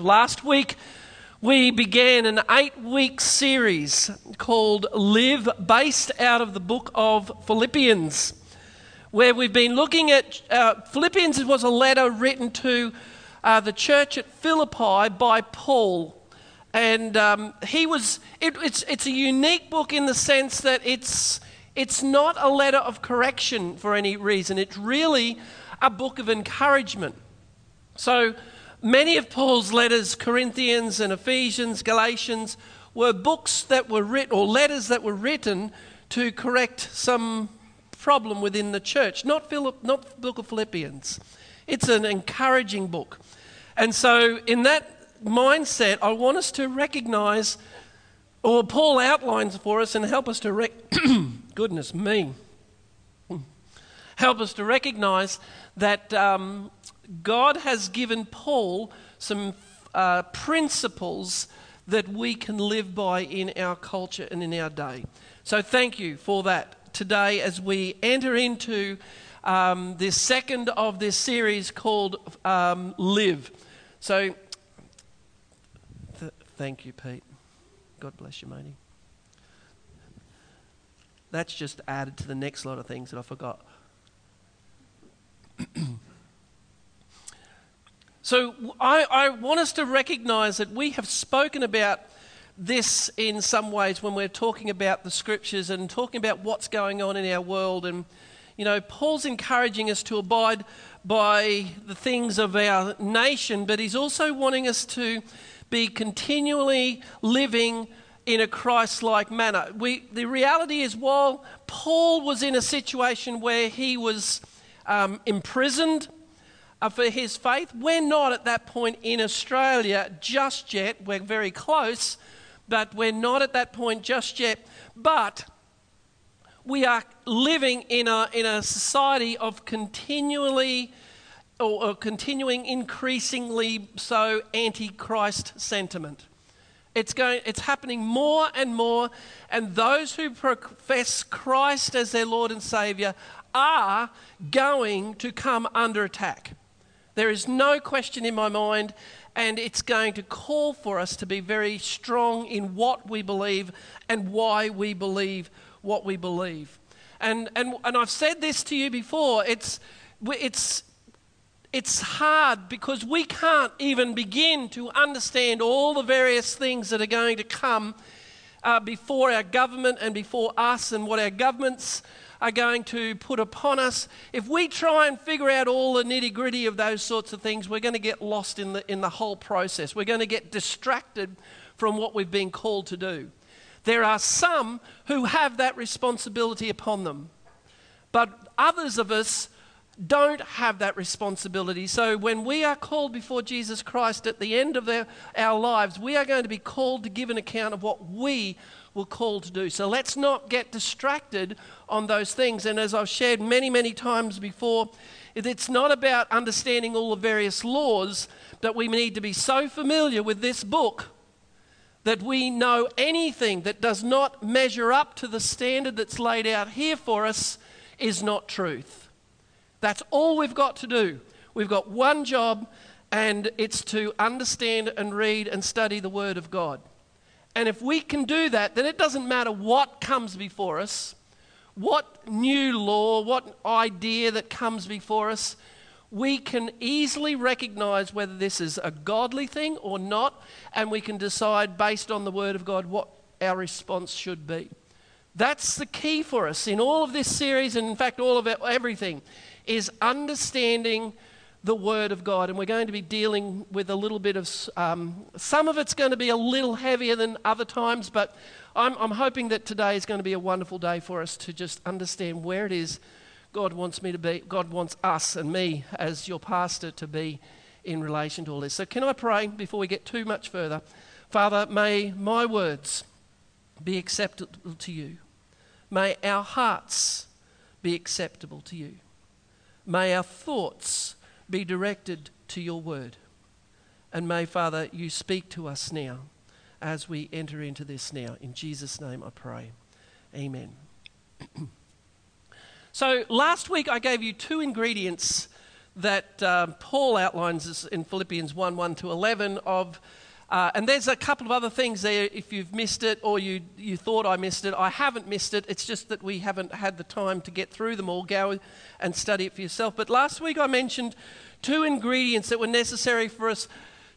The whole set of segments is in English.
Last week, we began an eight week series called Live, based out of the book of Philippians, where we've been looking at uh, Philippians was a letter written to uh, the church at Philippi by Paul. And um, he was, it, it's, it's a unique book in the sense that it's, it's not a letter of correction for any reason. It's really a book of encouragement. So, Many of Paul's letters, Corinthians and Ephesians, Galatians, were books that were written, or letters that were written to correct some problem within the church, not, Philip, not the book of Philippians. It's an encouraging book. And so, in that mindset, I want us to recognize, or Paul outlines for us and help us to, rec- goodness me, help us to recognize that um, God has given Paul some uh, principles that we can live by in our culture and in our day. So, thank you for that today as we enter into um, this second of this series called um, Live. So, th- thank you, Pete. God bless you, matey. That's just added to the next lot of things that I forgot. So I, I want us to recognize that we have spoken about this in some ways when we're talking about the scriptures and talking about what's going on in our world. And, you know, Paul's encouraging us to abide by the things of our nation, but he's also wanting us to be continually living in a Christ like manner. We, the reality is, while Paul was in a situation where he was um, imprisoned, Uh, for his faith. We're not at that point in Australia just yet. We're very close, but we're not at that point just yet. But we are living in a, in a society of continually or, or continuing increasingly so anti-Christ sentiment. It's, going, it's happening more and more, and those who profess Christ as their Lord and Savior are going to come under attack. There is no question in my mind, and it's going to call for us to be very strong in what we believe and why we believe what we believe. And, and, and I've said this to you before it's, it's, it's hard because we can't even begin to understand all the various things that are going to come uh, before our government and before us and what our governments are going to put upon us, if we try and figure out all the nitty gritty of those sorts of things, we're going to get lost in the, in the whole process. We're going to get distracted from what we've been called to do. There are some who have that responsibility upon them, but others of us don't have that responsibility. So when we are called before Jesus Christ at the end of our lives, we are going to be called to give an account of what we were called to do. So let's not get distracted on those things. And as I've shared many, many times before, it's not about understanding all the various laws that we need to be so familiar with this book that we know anything that does not measure up to the standard that's laid out here for us is not truth. That's all we've got to do. We've got one job, and it's to understand and read and study the Word of God. And if we can do that, then it doesn't matter what comes before us, what new law, what idea that comes before us, we can easily recognize whether this is a godly thing or not, and we can decide based on the Word of God what our response should be. That's the key for us in all of this series, and in fact, all of it, everything, is understanding the Word of God. And we're going to be dealing with a little bit of, um, some of it's going to be a little heavier than other times, but I'm, I'm hoping that today is going to be a wonderful day for us to just understand where it is God wants me to be, God wants us and me as your pastor to be in relation to all this. So, can I pray before we get too much further? Father, may my words be acceptable to you. May our hearts be acceptable to you. May our thoughts be directed to your word. And may, Father, you speak to us now as we enter into this now. In Jesus' name I pray. Amen. so, last week I gave you two ingredients that um, Paul outlines in Philippians 1 1 to 11 of. Uh, and there's a couple of other things there if you've missed it or you, you thought I missed it. I haven't missed it. It's just that we haven't had the time to get through them all. Go and study it for yourself. But last week I mentioned two ingredients that were necessary for us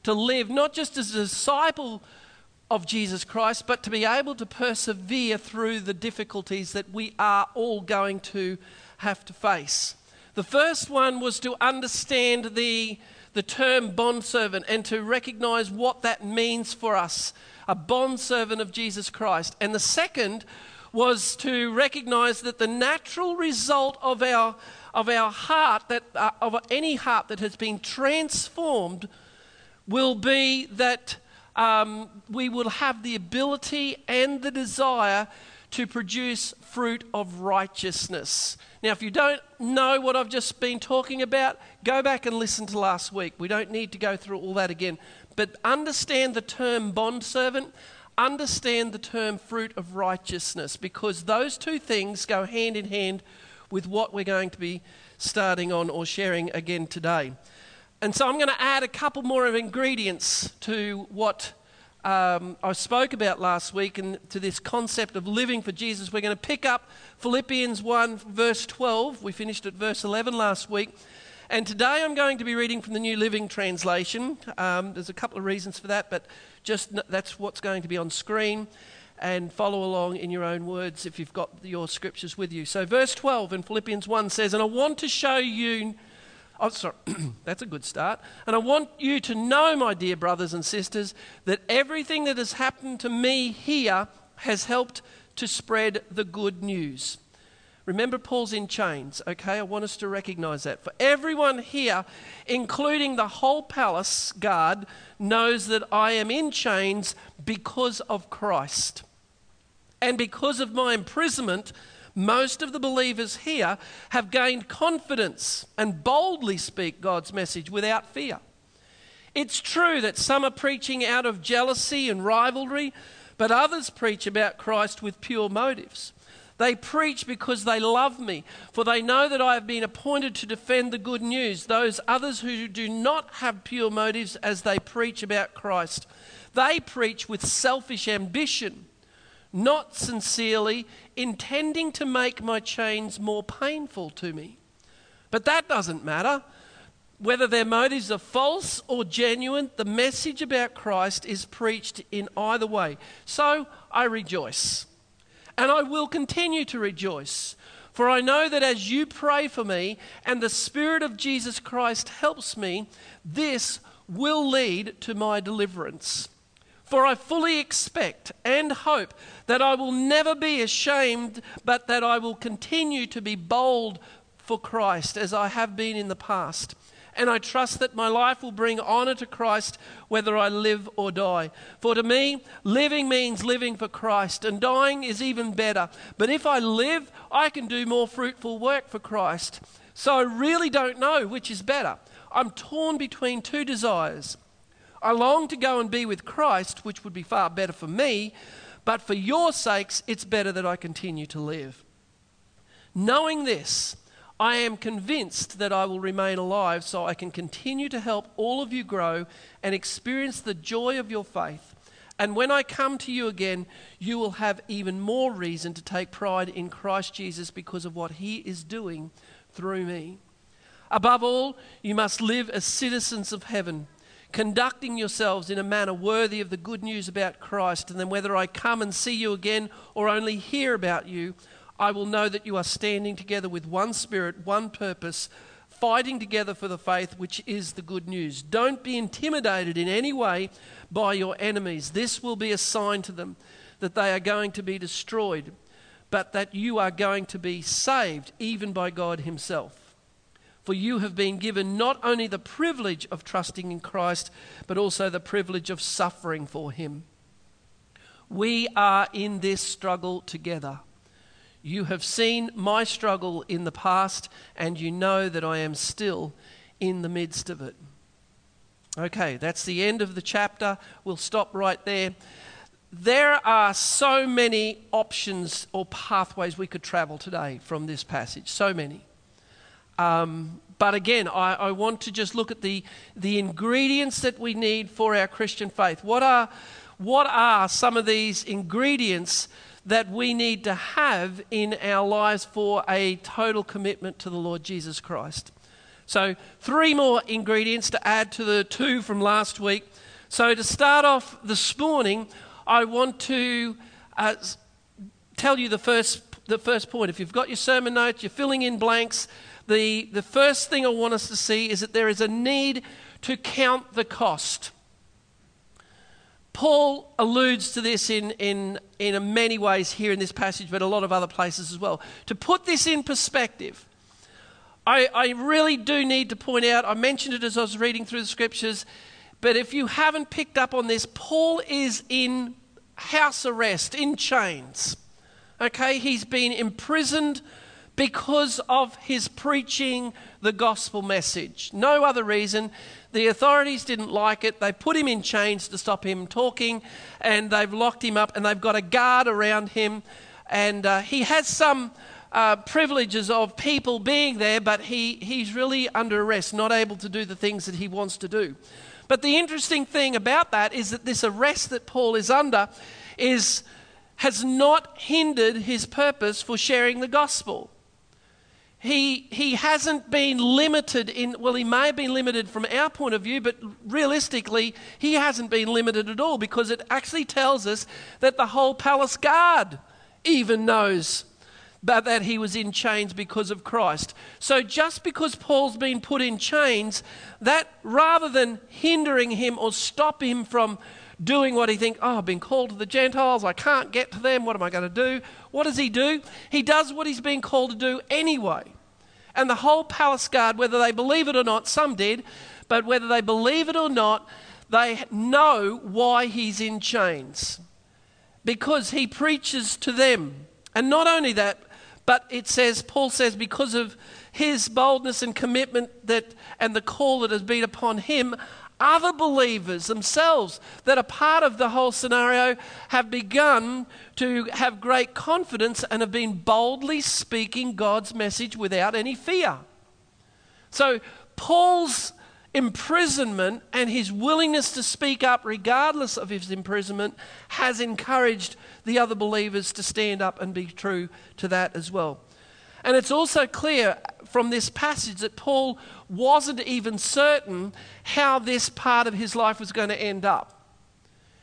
to live, not just as a disciple of Jesus Christ, but to be able to persevere through the difficulties that we are all going to have to face. The first one was to understand the, the term bondservant and to recognize what that means for us, a bondservant of Jesus Christ. And the second was to recognize that the natural result of our, of our heart, that, uh, of any heart that has been transformed, will be that um, we will have the ability and the desire to produce fruit of righteousness. Now, if you don't know what I've just been talking about, go back and listen to last week. We don't need to go through all that again. But understand the term bondservant, understand the term fruit of righteousness, because those two things go hand in hand with what we're going to be starting on or sharing again today. And so I'm going to add a couple more of ingredients to what um, I spoke about last week and to this concept of living for Jesus. We're going to pick up Philippians 1, verse 12. We finished at verse 11 last week. And today I'm going to be reading from the New Living Translation. Um, there's a couple of reasons for that, but just that's what's going to be on screen. And follow along in your own words if you've got your scriptures with you. So, verse 12 in Philippians 1 says, And I want to show you Oh, sorry, that's a good start. And I want you to know, my dear brothers and sisters, that everything that has happened to me here has helped to spread the good news. Remember, Paul's in chains, okay? I want us to recognize that. For everyone here, including the whole palace guard, knows that I am in chains because of Christ. And because of my imprisonment, most of the believers here have gained confidence and boldly speak God's message without fear. It's true that some are preaching out of jealousy and rivalry, but others preach about Christ with pure motives. They preach because they love me, for they know that I have been appointed to defend the good news. Those others who do not have pure motives as they preach about Christ, they preach with selfish ambition not sincerely, intending to make my chains more painful to me. But that doesn't matter. Whether their motives are false or genuine, the message about Christ is preached in either way. So I rejoice. And I will continue to rejoice. For I know that as you pray for me and the Spirit of Jesus Christ helps me, this will lead to my deliverance. For I fully expect and hope that I will never be ashamed, but that I will continue to be bold for Christ as I have been in the past. And I trust that my life will bring honor to Christ whether I live or die. For to me, living means living for Christ, and dying is even better. But if I live, I can do more fruitful work for Christ. So I really don't know which is better. I'm torn between two desires. I long to go and be with Christ, which would be far better for me, but for your sakes, it's better that I continue to live. Knowing this, I am convinced that I will remain alive so I can continue to help all of you grow and experience the joy of your faith. And when I come to you again, you will have even more reason to take pride in Christ Jesus because of what he is doing through me. Above all, you must live as citizens of heaven conducting yourselves in a manner worthy of the good news about Christ. And then, whether I come and see you again or only hear about you, I will know that you are standing together with one spirit, one purpose, fighting together for the faith, which is the good news. Don't be intimidated in any way by your enemies. This will be a sign to them that they are going to be destroyed, but that you are going to be saved, even by God Himself. For you have been given not only the privilege of trusting in Christ, but also the privilege of suffering for Him. We are in this struggle together. You have seen my struggle in the past, and you know that I am still in the midst of it. Okay, that's the end of the chapter. We'll stop right there. There are so many options or pathways we could travel today from this passage, so many. Um, but again, I, I want to just look at the, the ingredients that we need for our Christian faith. What are, what are some of these ingredients that we need to have in our lives for a total commitment to the Lord Jesus Christ? So, three more ingredients to add to the two from last week. So, to start off this morning, I want to uh, tell you the first, the first point. If you've got your sermon notes, you're filling in blanks, the, the first thing I want us to see is that there is a need to count the cost. Paul alludes to this in, in, in many ways here in this passage, but a lot of other places as well. To put this in perspective, I, I really do need to point out, I mentioned it as I was reading through the scriptures, but if you haven't picked up on this, Paul is in house arrest, in chains. Okay, he's been imprisoned because of his preaching the gospel message. No other reason. The authorities didn't like it. They put him in chains to stop him talking, and they've locked him up, and they've got a guard around him. And uh, he has some uh, privileges of people being there, but he, he's really under arrest, not able to do the things that he wants to do. But the interesting thing about that is that this arrest that Paul is under is, has not hindered his purpose for sharing the gospel he, he hasn't been limited in, well, he may have been limited from our point of view, but realistically, he hasn't been limited at all because it actually tells us that the whole palace guard even knows but that he was in chains because of Christ. So just because Paul's been put in chains, that rather than hindering him or stop him from doing what he thinks, oh, I've been called to the Gentiles, I can't get to them, what am I going to do? What does he do? He does what he's been called to do anyway. And the whole palace guard, whether they believe it or not, some did, but whether they believe it or not, they know why he's in chains. Because he preaches to them. And not only that, but it says, Paul says, because of his boldness and commitment that and the call that has been upon him, other believers themselves that are part of the whole scenario have begun to have great confidence and have been boldly speaking God's message without any fear. So, Paul's imprisonment and his willingness to speak up, regardless of his imprisonment, has encouraged the other believers to stand up and be true to that as well. And it's also clear from this passage that Paul wasn't even certain how this part of his life was going to end up.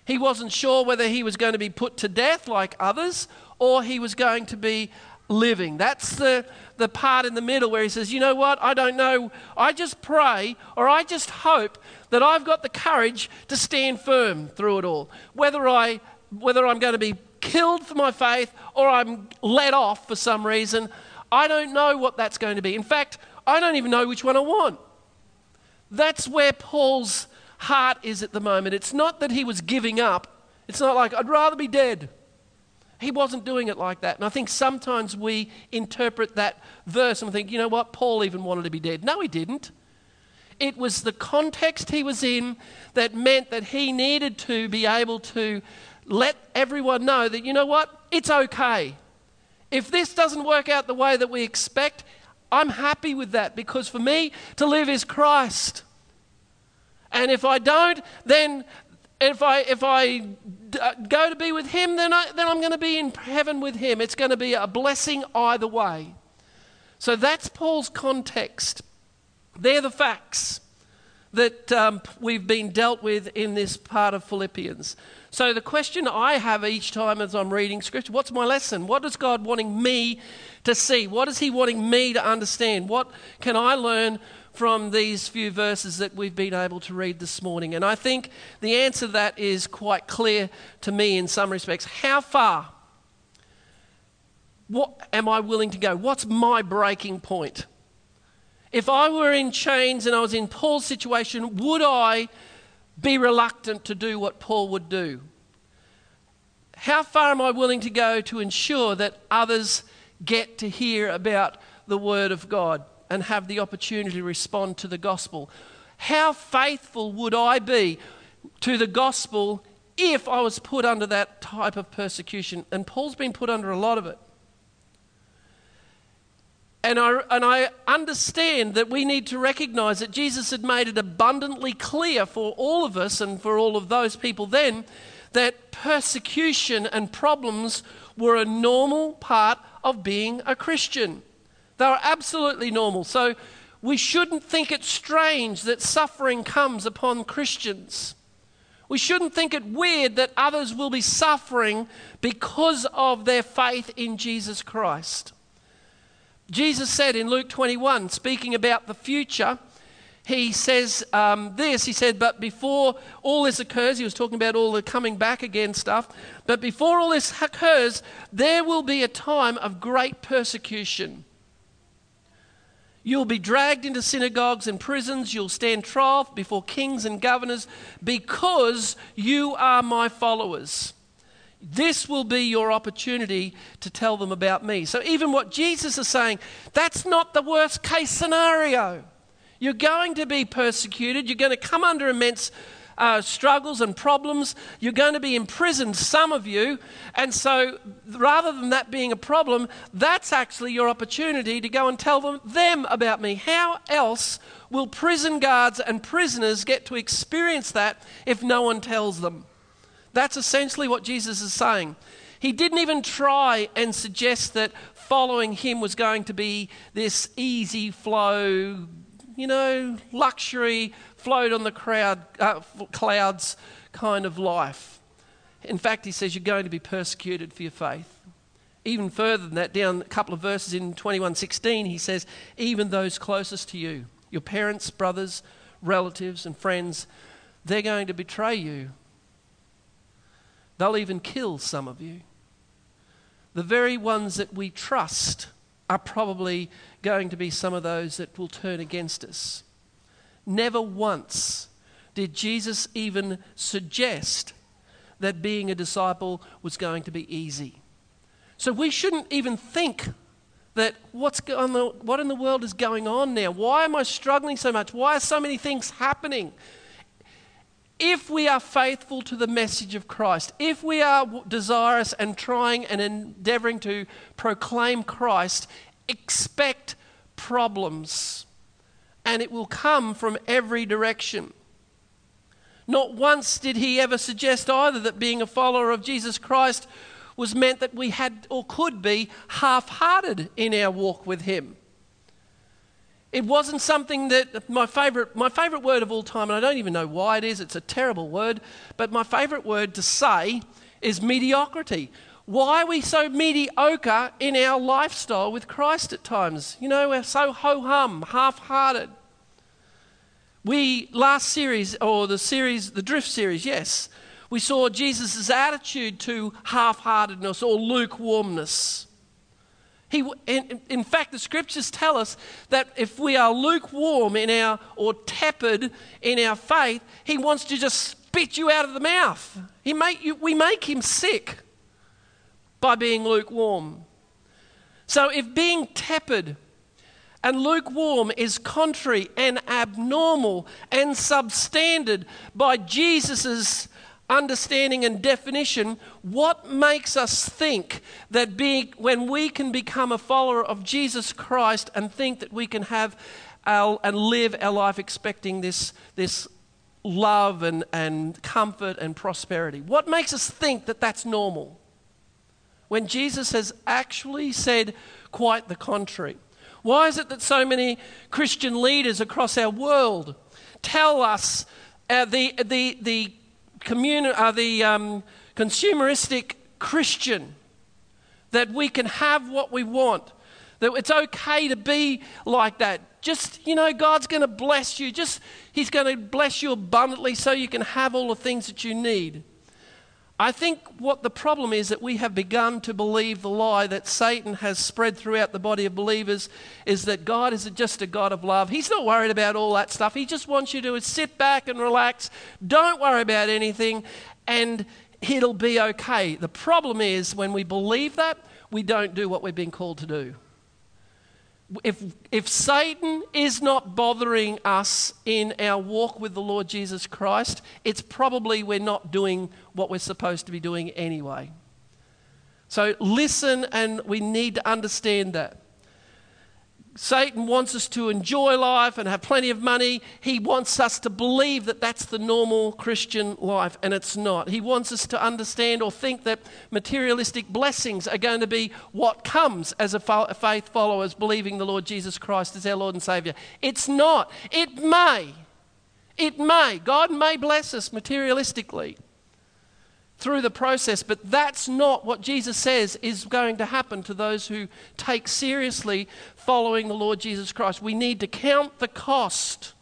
He wasn't sure whether he was going to be put to death like others or he was going to be living. That's the, the part in the middle where he says, You know what? I don't know. I just pray or I just hope that I've got the courage to stand firm through it all. Whether, I, whether I'm going to be killed for my faith or I'm let off for some reason, I don't know what that's going to be. In fact, I don't even know which one I want. That's where Paul's heart is at the moment. It's not that he was giving up, it's not like, I'd rather be dead. He wasn't doing it like that. And I think sometimes we interpret that verse and think, you know what, Paul even wanted to be dead. No, he didn't. It was the context he was in that meant that he needed to be able to let everyone know that, you know what, it's okay. If this doesn't work out the way that we expect, I'm happy with that because for me to live is Christ. And if I don't, then if I, if I uh, go to be with Him, then, I, then I'm going to be in heaven with Him. It's going to be a blessing either way. So that's Paul's context. They're the facts that um, we've been dealt with in this part of Philippians. So, the question I have each time as I'm reading scripture what's my lesson? What is God wanting me to see? What is He wanting me to understand? What can I learn from these few verses that we've been able to read this morning? And I think the answer to that is quite clear to me in some respects. How far? What am I willing to go? What's my breaking point? If I were in chains and I was in Paul's situation, would I be reluctant to do what Paul would do? How far am I willing to go to ensure that others get to hear about the Word of God and have the opportunity to respond to the gospel? How faithful would I be to the gospel if I was put under that type of persecution? And Paul's been put under a lot of it. And I, and I understand that we need to recognize that Jesus had made it abundantly clear for all of us and for all of those people then that persecution and problems were a normal part of being a Christian. They were absolutely normal. So we shouldn't think it strange that suffering comes upon Christians. We shouldn't think it weird that others will be suffering because of their faith in Jesus Christ. Jesus said in Luke 21, speaking about the future, he says um, this. He said, But before all this occurs, he was talking about all the coming back again stuff. But before all this occurs, there will be a time of great persecution. You'll be dragged into synagogues and prisons. You'll stand trial before kings and governors because you are my followers. This will be your opportunity to tell them about me. So, even what Jesus is saying, that's not the worst case scenario. You're going to be persecuted, you're going to come under immense uh, struggles and problems. You're going to be imprisoned, some of you. And so, rather than that being a problem, that's actually your opportunity to go and tell them, them about me. How else will prison guards and prisoners get to experience that if no one tells them? That's essentially what Jesus is saying. He didn't even try and suggest that following him was going to be this easy flow, you know, luxury, float on the crowd, uh, clouds kind of life. In fact, he says you're going to be persecuted for your faith. Even further than that, down a couple of verses in 21:16, he says, even those closest to you, your parents, brothers, relatives, and friends, they're going to betray you They'll even kill some of you. The very ones that we trust are probably going to be some of those that will turn against us. Never once did Jesus even suggest that being a disciple was going to be easy. So we shouldn't even think that what's going on, what in the world is going on now? Why am I struggling so much? Why are so many things happening? If we are faithful to the message of Christ, if we are desirous and trying and endeavoring to proclaim Christ, expect problems. And it will come from every direction. Not once did he ever suggest either that being a follower of Jesus Christ was meant that we had or could be half hearted in our walk with him. It wasn't something that my favorite, my favorite word of all time, and I don't even know why it is, it's a terrible word, but my favorite word to say is mediocrity. Why are we so mediocre in our lifestyle with Christ at times? You know, we're so ho hum, half hearted. We, last series, or the series, the Drift series, yes, we saw Jesus' attitude to half heartedness or lukewarmness. He, in, in, fact, the scriptures tell us that if we are lukewarm in our, or tepid in our faith, he wants to just spit you out of the mouth. He make you, we make him sick by being lukewarm. So if being tepid and lukewarm is contrary and abnormal and substandard by Jesus' understanding and definition, what makes us think that being, when we can become a follower of Jesus Christ and think that we can have our, and live our life expecting this, this love and, and comfort and prosperity? What makes us think that that's normal? When Jesus has actually said quite the contrary. Why is it that so many Christian leaders across our world tell us uh, the, the, the communi- uh, the um, consumeristic Christian, that we can have what we want, that it's okay to be like that. Just, you know, God's going to bless you. Just, He's going to bless you abundantly so you can have all the things that you need. I think what the problem is that we have begun to believe the lie that Satan has spread throughout the body of believers is that God is just a God of love. He's not worried about all that stuff. He just wants you to sit back and relax. Don't worry about anything, and it'll be okay. The problem is when we believe that, we don't do what we've been called to do if, if Satan is not bothering us in our walk with the Lord Jesus Christ, it's probably we're not doing what we're supposed to be doing anyway. So listen, and we need to understand that. Satan wants us to enjoy life and have plenty of money. He wants us to believe that that's the normal Christian life, and it's not. He wants us to understand or think that materialistic blessings are going to be what comes as a faith followers believing the Lord Jesus Christ as our Lord and Savior. It's not. It may. It may. God may bless us materialistically through the process, but that's not what Jesus says is going to happen to those who take seriously following the Lord Jesus Christ. We need to count the cost.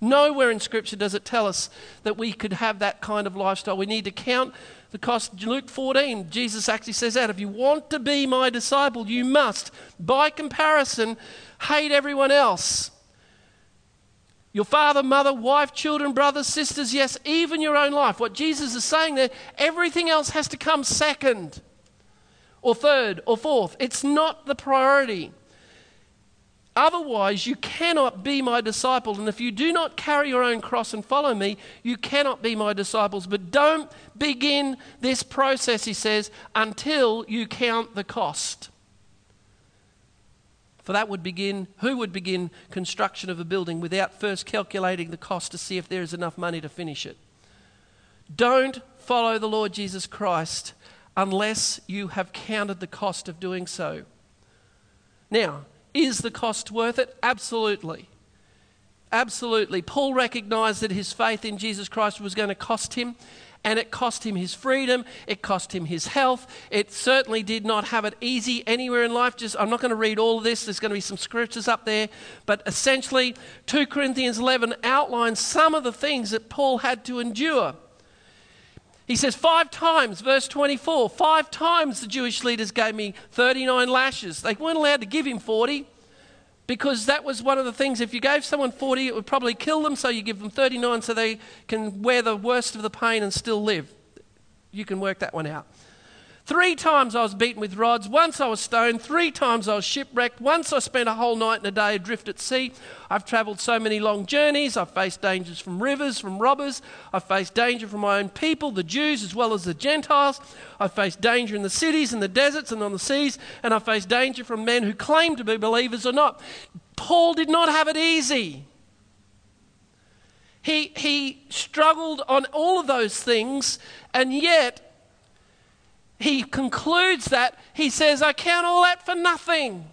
Nowhere in Scripture does it tell us that we could have that kind of lifestyle. We need to count the cost. Luke 14, Jesus actually says that if you want to be my disciple, you must, by comparison, hate everyone else your father, mother, wife, children, brothers, sisters, yes, even your own life. What Jesus is saying there, everything else has to come second or third or fourth. It's not the priority. Otherwise, you cannot be my disciple. And if you do not carry your own cross and follow me, you cannot be my disciples. But don't begin this process, he says, until you count the cost. For that would begin, who would begin construction of a building without first calculating the cost to see if there is enough money to finish it? Don't follow the Lord Jesus Christ unless you have counted the cost of doing so. Now, is the cost worth it? Absolutely. Absolutely. Paul recognized that his faith in Jesus Christ was going to cost him, and it cost him his freedom, it cost him his health. It certainly did not have it easy anywhere in life. Just I'm not going to read all of this. There's going to be some scriptures up there, but essentially 2 Corinthians 11 outlines some of the things that Paul had to endure. He says, Five times, verse 24, five times the Jewish leaders gave me 39 lashes. They weren't allowed to give him 40 because that was one of the things. If you gave someone 40, it would probably kill them, so you give them 39 so they can wear the worst of the pain and still live. You can work that one out. Three times I was beaten with rods. Once I was stoned. Three times I was shipwrecked. Once I spent a whole night and a day adrift at sea. I've travelled so many long journeys. I've faced dangers from rivers, from robbers. I've faced danger from my own people, the Jews as well as the Gentiles. I've faced danger in the cities, in the deserts, and on the seas. And I've faced danger from men who claim to be believers or not. Paul did not have it easy. He, he struggled on all of those things, and yet he concludes that he says, I count all that for nothing.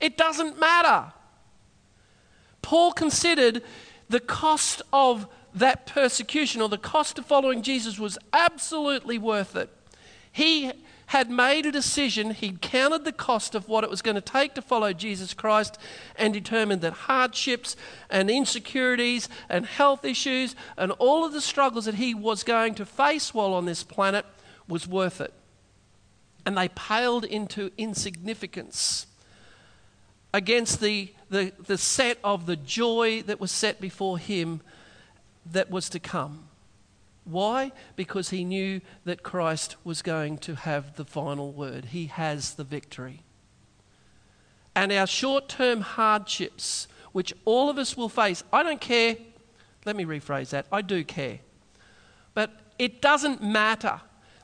It doesn't matter. Paul considered the cost of that persecution or the cost of following Jesus was absolutely worth it. He had made a decision, he'd counted the cost of what it was going to take to follow Jesus Christ and determined that hardships and insecurities and health issues and all of the struggles that he was going to face while on this planet was worth it and they paled into insignificance against the, the, the set of the joy that was set before him that was to come. Why? Because he knew that Christ was going to have the final word. He has the victory. And our short term hardships, which all of us will face, I don't care. Let me rephrase that. I do care. But it doesn't matter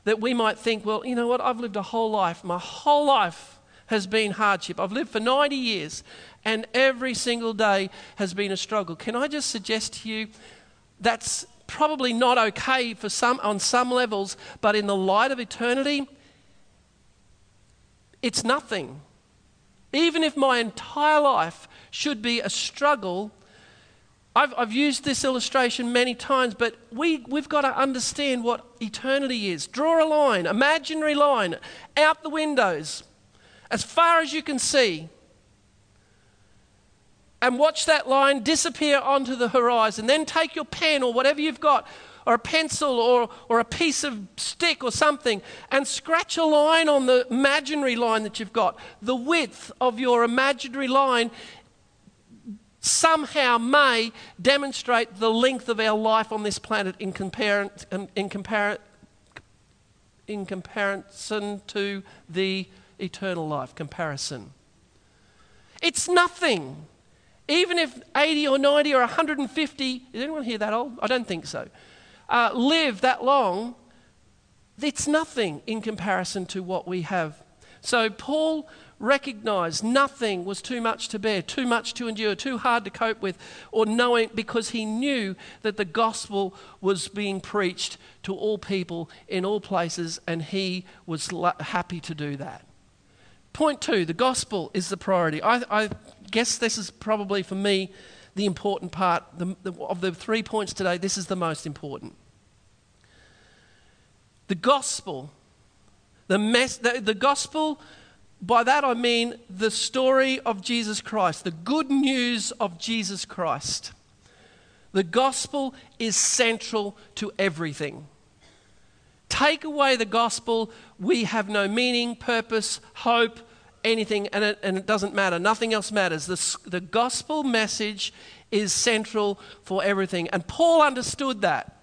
that we might think, well, you know what, I've lived a whole life. My whole life has been hardship. I've lived for 90 years, and every single day has been a struggle. Can I just suggest to you that's probably not okay for some on some levels, but in the light of eternity, it's nothing. Even if my entire life should be a struggle, I've, I've used this illustration many times, but we, we've got to understand what eternity is. Draw a line, imaginary line, out the windows, as far as you can see, and watch that line disappear onto the horizon. Then take your pen or whatever you've got, or a pencil or, or a piece of stick or something, and scratch a line on the imaginary line that you've got. The width of your imaginary line somehow may demonstrate the length of our life on this planet in, compar- in, compar- in comparison to the eternal life. Comparison. It's nothing. Even if 80 or 90 or 150, is anyone here that old? I don't think so. Uh, live that long, it's nothing in comparison to what we have. So Paul recognized nothing was too much to bear, too much to endure, too hard to cope with, or knowing because he knew that the gospel was being preached to all people in all places, and he was happy to do that. Point two the gospel is the priority. I, I guess this is probably for me the important part the, the, of the three points today. This is the most important. The gospel, the, mess, the, the gospel by that I mean the story of Jesus Christ, the good news of Jesus Christ. The gospel is central to everything. Take away the gospel, we have no meaning, purpose, hope, anything, and it, and it doesn't matter. Nothing else matters. The, the gospel message is central for everything. And Paul understood that.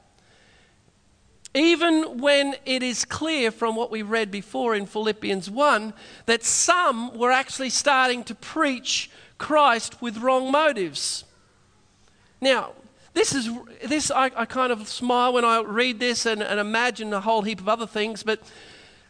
Even when it is clear from what we read before in Philippians 1 that some were actually starting to preach Christ with wrong motives. Now, this is this I, I kind of smile when I read this and, and imagine a whole heap of other things, but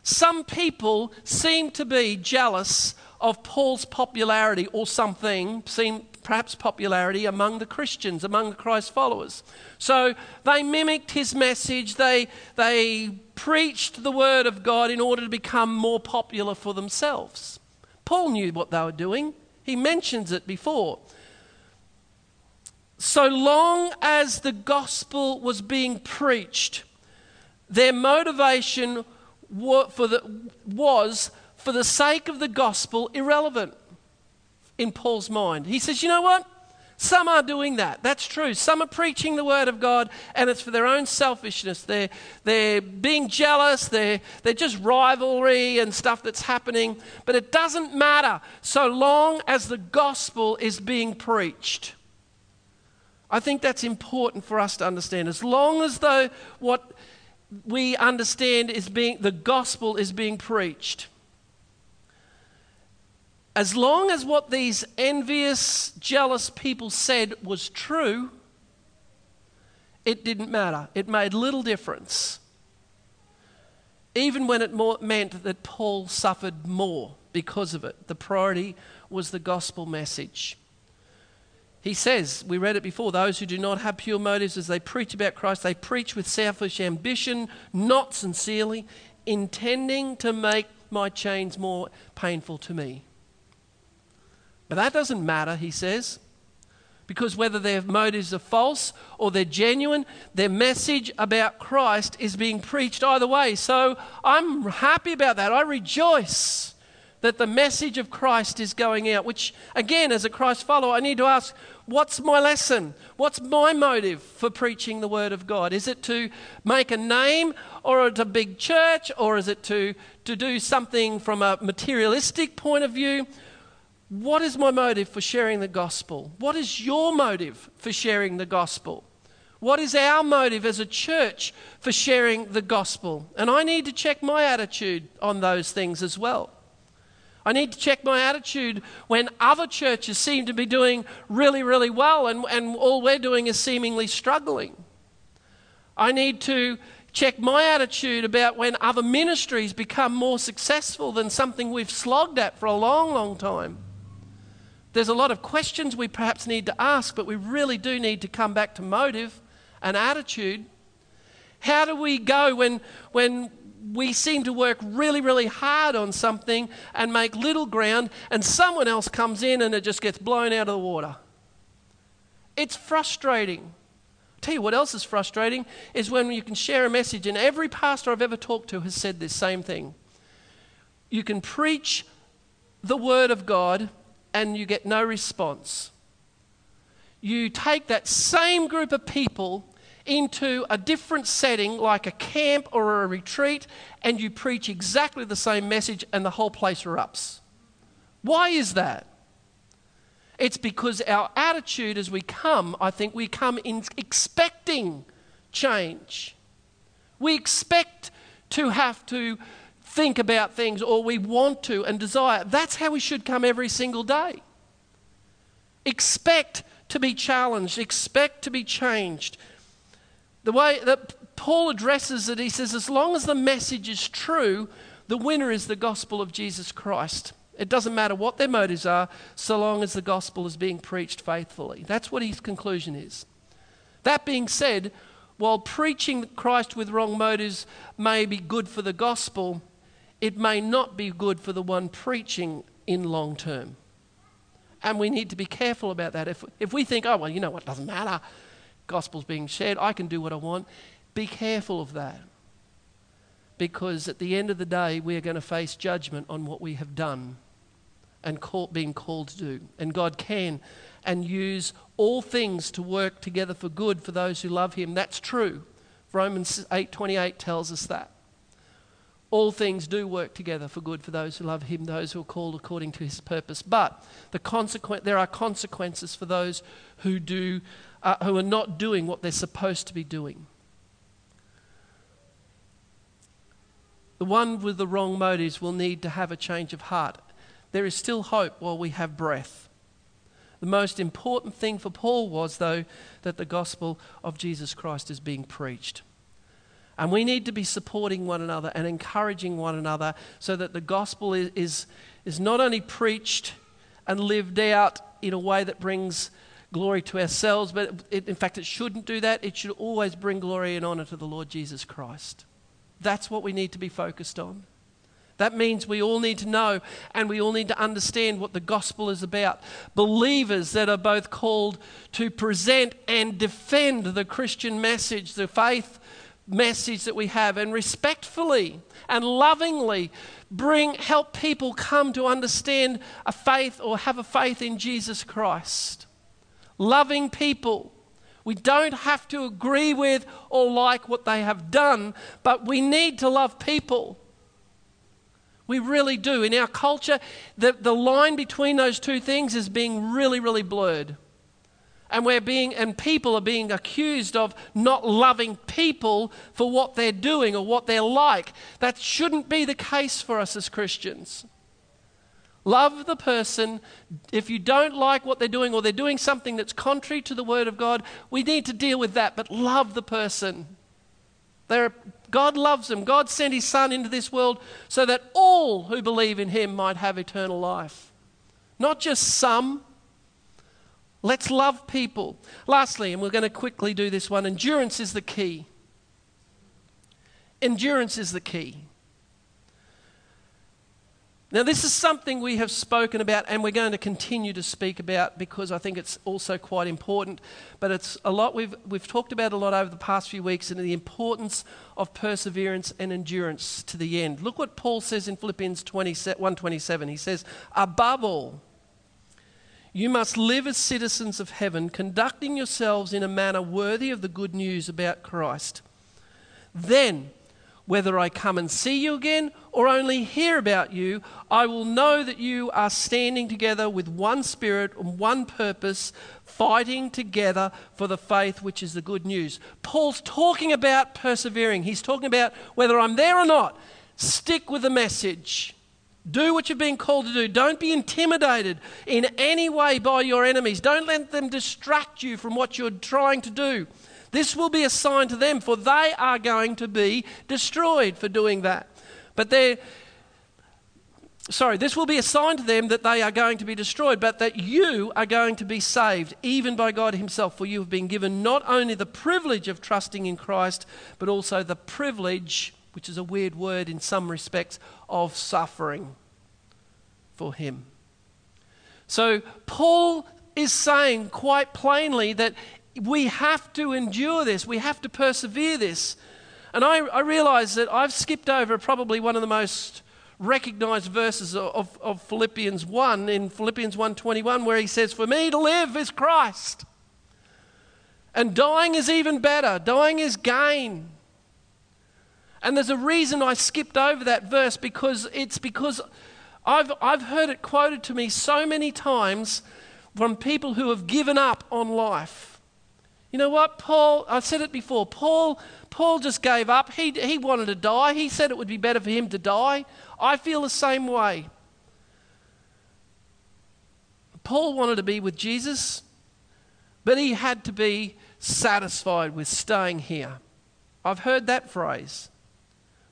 some people seem to be jealous of Paul's popularity or something, seem perhaps popularity among the Christians, among the Christ followers. So they mimicked his message, they, they preached the word of God in order to become more popular for themselves. Paul knew what they were doing, he mentions it before. So long as the gospel was being preached, their motivation for the, was, for the sake of the gospel, irrelevant in Paul's mind. He says, You know what? Some are doing that. That's true. Some are preaching the word of God and it's for their own selfishness. They're, they're being jealous, they're, they're just rivalry and stuff that's happening. But it doesn't matter so long as the gospel is being preached. I think that's important for us to understand. As long as though what we understand is being the gospel is being preached as long as what these envious, jealous people said was true, it didn't matter. It made little difference. Even when it more, meant that Paul suffered more because of it, the priority was the gospel message. He says, we read it before, those who do not have pure motives as they preach about Christ, they preach with selfish ambition, not sincerely, intending to make my chains more painful to me. But that doesn't matter, he says, because whether their motives are false or they're genuine, their message about Christ is being preached either way. So I'm happy about that. I rejoice that the message of Christ is going out, which, again, as a Christ follower, I need to ask what's my lesson? What's my motive for preaching the Word of God? Is it to make a name, or it a big church, or is it to, to do something from a materialistic point of view? What is my motive for sharing the gospel? What is your motive for sharing the gospel? What is our motive as a church for sharing the gospel? And I need to check my attitude on those things as well. I need to check my attitude when other churches seem to be doing really, really well and, and all we're doing is seemingly struggling. I need to check my attitude about when other ministries become more successful than something we've slogged at for a long, long time. There's a lot of questions we perhaps need to ask, but we really do need to come back to motive and attitude. How do we go when, when we seem to work really, really hard on something and make little ground, and someone else comes in and it just gets blown out of the water? It's frustrating. Tell you what else is frustrating is when you can share a message, and every pastor I've ever talked to has said this same thing. You can preach the Word of God and you get no response. You take that same group of people into a different setting, like a camp or a retreat, and you preach exactly the same message, and the whole place erupts. Why is that? It's because our attitude as we come, I think we come in expecting change. We expect to have to think about things or we want to and desire. That's how we should come every single day. Expect to be challenged, expect to be changed. The way that Paul addresses it, he says, as long as the message is true, the winner is the gospel of Jesus Christ. It doesn't matter what their motives are, so long as the gospel is being preached faithfully. That's what his conclusion is. That being said, while preaching Christ with wrong motives may be good for the gospel, it may not be good for the one preaching in long term. And we need to be careful about that. If, if we think, oh, well, you know what, doesn't matter, gospel's being shared, I can do what I want, be careful of that. Because at the end of the day, we are going to face judgment on what we have done and call, being called to do. And God can and use all things to work together for good for those who love him. That's true. Romans 8:28 tells us that. All things do work together for good for those who love him, those who are called according to his purpose. But the consequent, there are consequences for those who, do, uh, who are not doing what they're supposed to be doing. The one with the wrong motives will need to have a change of heart. There is still hope while we have breath. The most important thing for Paul was, though, that the gospel of Jesus Christ is being preached. And we need to be supporting one another and encouraging one another so that the gospel is, is, is not only preached and lived out in a way that brings glory to ourselves, but it, in fact, it shouldn't do that. It should always bring glory and honor to the Lord Jesus Christ. That's what we need to be focused on. That means we all need to know and we all need to understand what the gospel is about. Believers that are both called to present and defend the Christian message, the faith message that we have, and respectfully and lovingly bring help people come to understand a faith or have a faith in Jesus Christ. Loving people. We don't have to agree with or like what they have done, but we need to love people. We really do. In our culture, the, the line between those two things is being really, really blurred. And we're being and people are being accused of not loving people for what they're doing or what they're like. That shouldn't be the case for us as Christians. Love the person. If you don't like what they're doing or they're doing something that's contrary to the Word of God, we need to deal with that, but love the person. They're God loves them. God sent his Son into this world so that all who believe in him might have eternal life. Not just some. Let's love people. Lastly, and we're going to quickly do this one endurance is the key. Endurance is the key. Now, this is something we have spoken about and we're going to continue to speak about because I think it's also quite important. But it's a lot we've, we've talked about a lot over the past few weeks and the importance of perseverance and endurance to the end. Look what Paul says in Philippians 20, 127. He says, Above all, you must live as citizens of heaven, conducting yourselves in a manner worthy of the good news about Christ. Then, whether I come and see you again or only hear about you, I will know that you are standing together with one spirit and one purpose, fighting together for the faith which is the good news. Paul's talking about persevering. He's talking about whether I'm there or not, stick with the message. Do what you're being called to do. Don't be intimidated in any way by your enemies. Don't let them distract you from what you're trying to do. This will be a sign to them, for they are going to be destroyed for doing that. But they're. Sorry, this will be a sign to them that they are going to be destroyed, but that you are going to be saved, even by God Himself. For you have been given not only the privilege of trusting in Christ, but also the privilege, which is a weird word in some respects, of suffering for Him. So, Paul is saying quite plainly that we have to endure this, we have to persevere this. And I, I realize that I've skipped over probably one of the most recognized verses of, of Philippians 1 in Philippians 1:21 where he says for me to live is Christ and dying is even better dying is gain and there's a reason I skipped over that verse because it's because I've, I've heard it quoted to me so many times from people who have given up on life you know what, Paul, I said it before, Paul, Paul just gave up. He, he wanted to die. He said it would be better for him to die. I feel the same way. Paul wanted to be with Jesus, but he had to be satisfied with staying here. I've heard that phrase.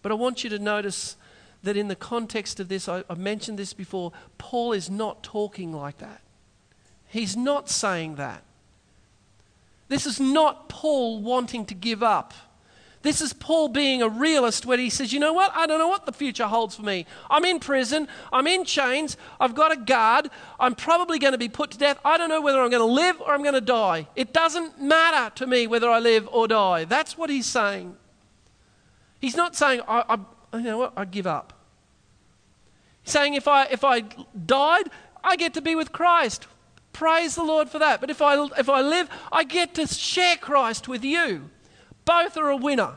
But I want you to notice that in the context of this, I, I mentioned this before, Paul is not talking like that. He's not saying that. This is not Paul wanting to give up. This is Paul being a realist when he says, You know what? I don't know what the future holds for me. I'm in prison. I'm in chains. I've got a guard. I'm probably going to be put to death. I don't know whether I'm going to live or I'm going to die. It doesn't matter to me whether I live or die. That's what he's saying. He's not saying, I, I, you know what? I give up. He's saying, if I, if I died, I get to be with Christ. Praise the Lord for that. But if I, if I live, I get to share Christ with you. Both are a winner.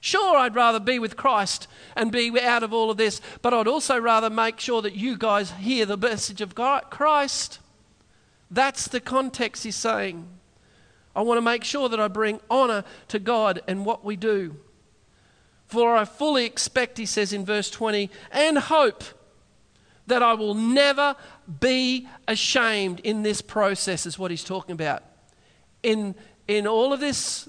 Sure, I'd rather be with Christ and be out of all of this, but I'd also rather make sure that you guys hear the message of Christ. That's the context he's saying. I want to make sure that I bring honor to God and what we do. For I fully expect, he says in verse 20, and hope that I will never be ashamed in this process, is what he's talking about. In, in all of this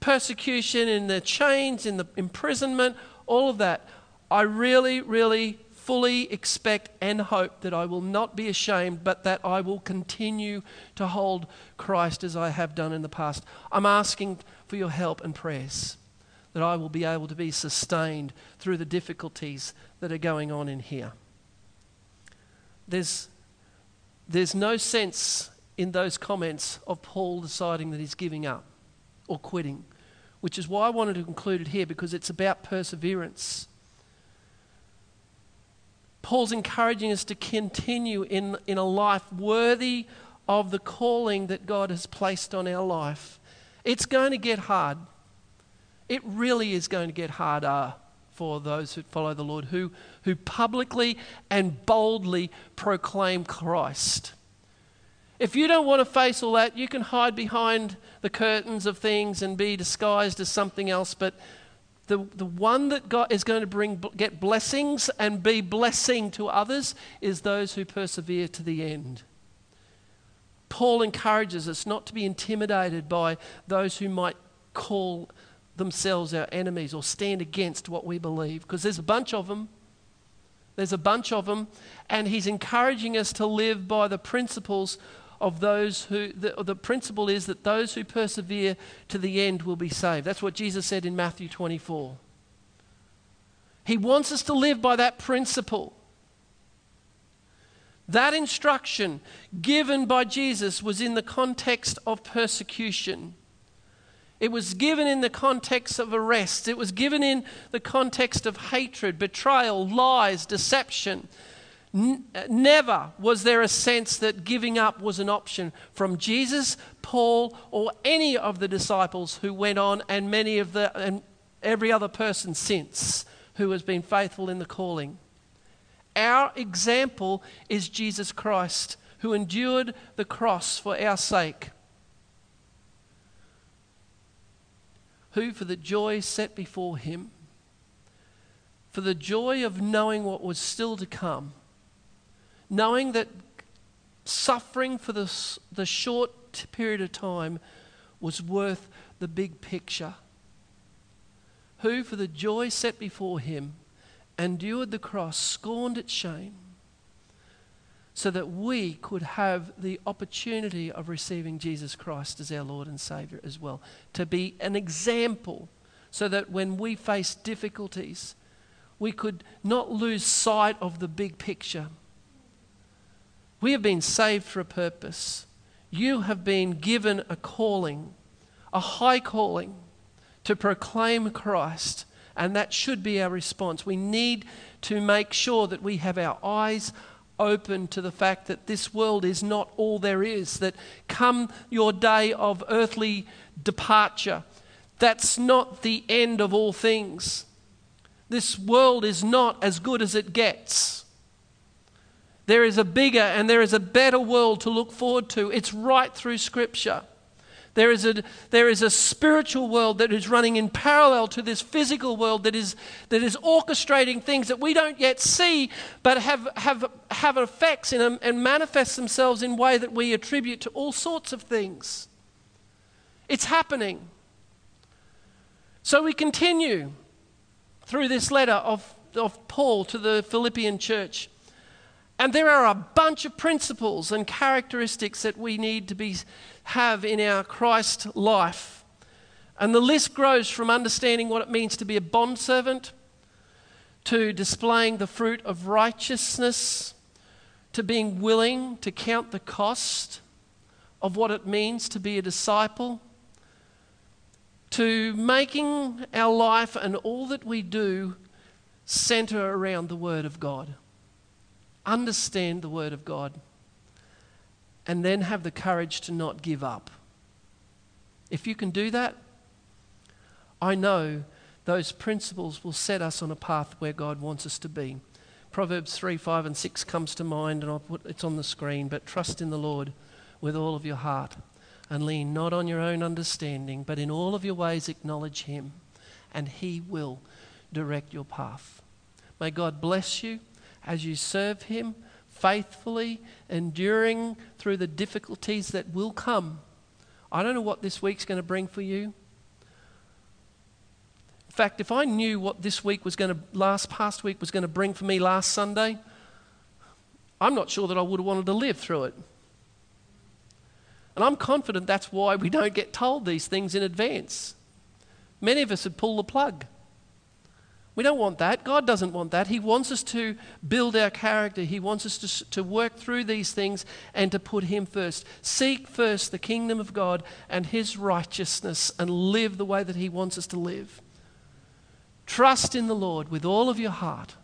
persecution, in the chains, in the imprisonment, all of that, I really, really fully expect and hope that I will not be ashamed, but that I will continue to hold Christ as I have done in the past. I'm asking for your help and prayers that I will be able to be sustained through the difficulties that are going on in here. There's, there's no sense in those comments of Paul deciding that he's giving up or quitting, which is why I wanted to include it here because it's about perseverance. Paul's encouraging us to continue in, in a life worthy of the calling that God has placed on our life. It's going to get hard. It really is going to get harder for those who follow the Lord, who, who publicly and boldly proclaim Christ. If you don't want to face all that, you can hide behind the curtains of things and be disguised as something else. But the, the one that God is going to bring get blessings and be blessing to others is those who persevere to the end. Paul encourages us not to be intimidated by those who might call themselves our enemies or stand against what we believe, because there's a bunch of them. There's a bunch of them, and he's encouraging us to live by the principles of those who, the, the principle is that those who persevere to the end will be saved. That's what Jesus said in Matthew 24. He wants us to live by that principle. That instruction given by Jesus was in the context of persecution. It was given in the context of arrest. It was given in the context of hatred, betrayal, lies, deception. N- uh, never was there a sense that giving up was an option from Jesus, Paul, or any of the disciples who went on, and many of the and every other person since who has been faithful in the calling. Our example is Jesus Christ, who endured the cross for our sake. Who, for the joy set before him, for the joy of knowing what was still to come, knowing that suffering for the, the short period of time was worth the big picture. Who, for the joy set before him, endured the cross, scorned its shame, so that we could have the opportunity of receiving Jesus Christ as our Lord and Savior as well. To be an example, so that when we face difficulties, we could not lose sight of the big picture we have been saved for a purpose. You have been given a calling, a high calling, to proclaim Christ, and that should be our response. We need to make sure that we have our eyes open to the fact that this world is not all there is, that come your day of earthly departure, that's not the end of all things. This world is not as good as it gets. There is a bigger and there is a better world to look forward to. It's right through Scripture. There is, a, there is a spiritual world that is running in parallel to this physical world that is, that is orchestrating things that we don't yet see, but have, have, have effects in and manifest themselves in way that we attribute to all sorts of things. It's happening. So we continue through this letter of, of Paul to the Philippian church. And there are a bunch of principles and characteristics that we need to be, have in our Christ life. And the list grows from understanding what it means to be a bondservant to displaying the fruit of righteousness to being willing to count the cost of what it means to be a disciple to making our life and all that we do center around the Word of God. Understand the Word of God. And then have the courage to not give up. If you can do that, I know those principles will set us on a path where God wants us to be. Proverbs 3, 5, and 6 comes to mind, and I'll put, it's on the screen. But trust in the Lord with all of your heart and lean not on your own understanding, but in all of your ways acknowledge Him, and He will direct your path. May God bless you as you serve Him faithfully, enduring through the difficulties that will come. I don't know what this week's going to bring for you. In fact, if I knew what this week was going to, last past week was going to bring for me last Sunday, I'm not sure that I would have wanted to live through it. And I'm confident that's why we don't get told these things in advance. Many of us would pull the plug. We don't want that. God doesn't want that. He wants us to build our character. He wants us to, to work through these things and to put Him first. Seek first the kingdom of God and His righteousness and live the way that He wants us to live. Trust in the Lord with all of your heart.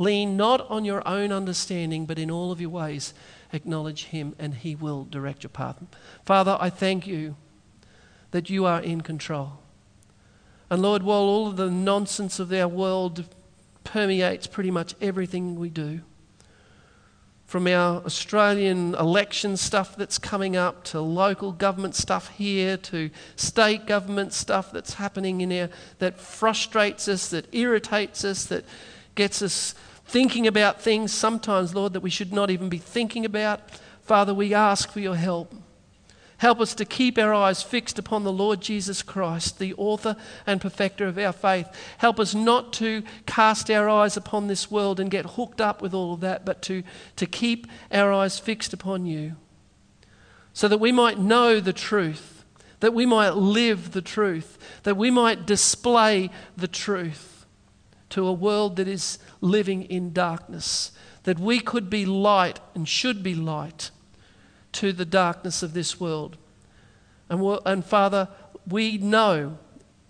Lean not on your own understanding, but in all of your ways acknowledge Him, and He will direct your path. Father, I thank you that you are in control. And Lord, while all of the nonsense of our world permeates pretty much everything we do, from our Australian election stuff that's coming up to local government stuff here to state government stuff that's happening in here that frustrates us, that irritates us, that gets us thinking about things sometimes, Lord, that we should not even be thinking about. Father, we ask for your help. Help us to keep our eyes fixed upon the Lord Jesus Christ, the author and perfecter of our faith. Help us not to cast our eyes upon this world and get hooked up with all of that, but to, to keep our eyes fixed upon you so that we might know the truth, that we might live the truth, that we might display the truth to a world that is living in darkness, that we could be light and should be light to the darkness of this world. And, and Father, we know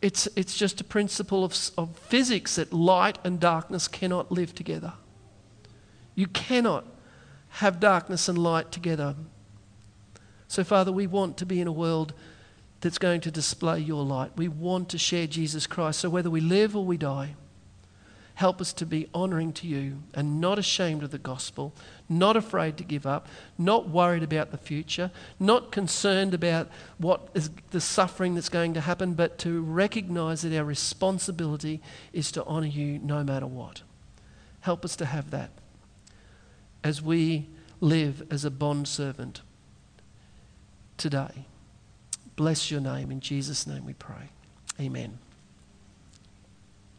it's, it's just a principle of, of physics that light and darkness cannot live together. You cannot have darkness and light together. So, Father, we want to be in a world that's going to display your light. We want to share Jesus Christ. So, whether we live or we die, Help us to be honoring to you and not ashamed of the gospel, not afraid to give up, not worried about the future, not concerned about what is the suffering that's going to happen, but to recognize that our responsibility is to honor you no matter what. Help us to have that as we live as a bond servant today. Bless your name. In Jesus' name we pray. Amen.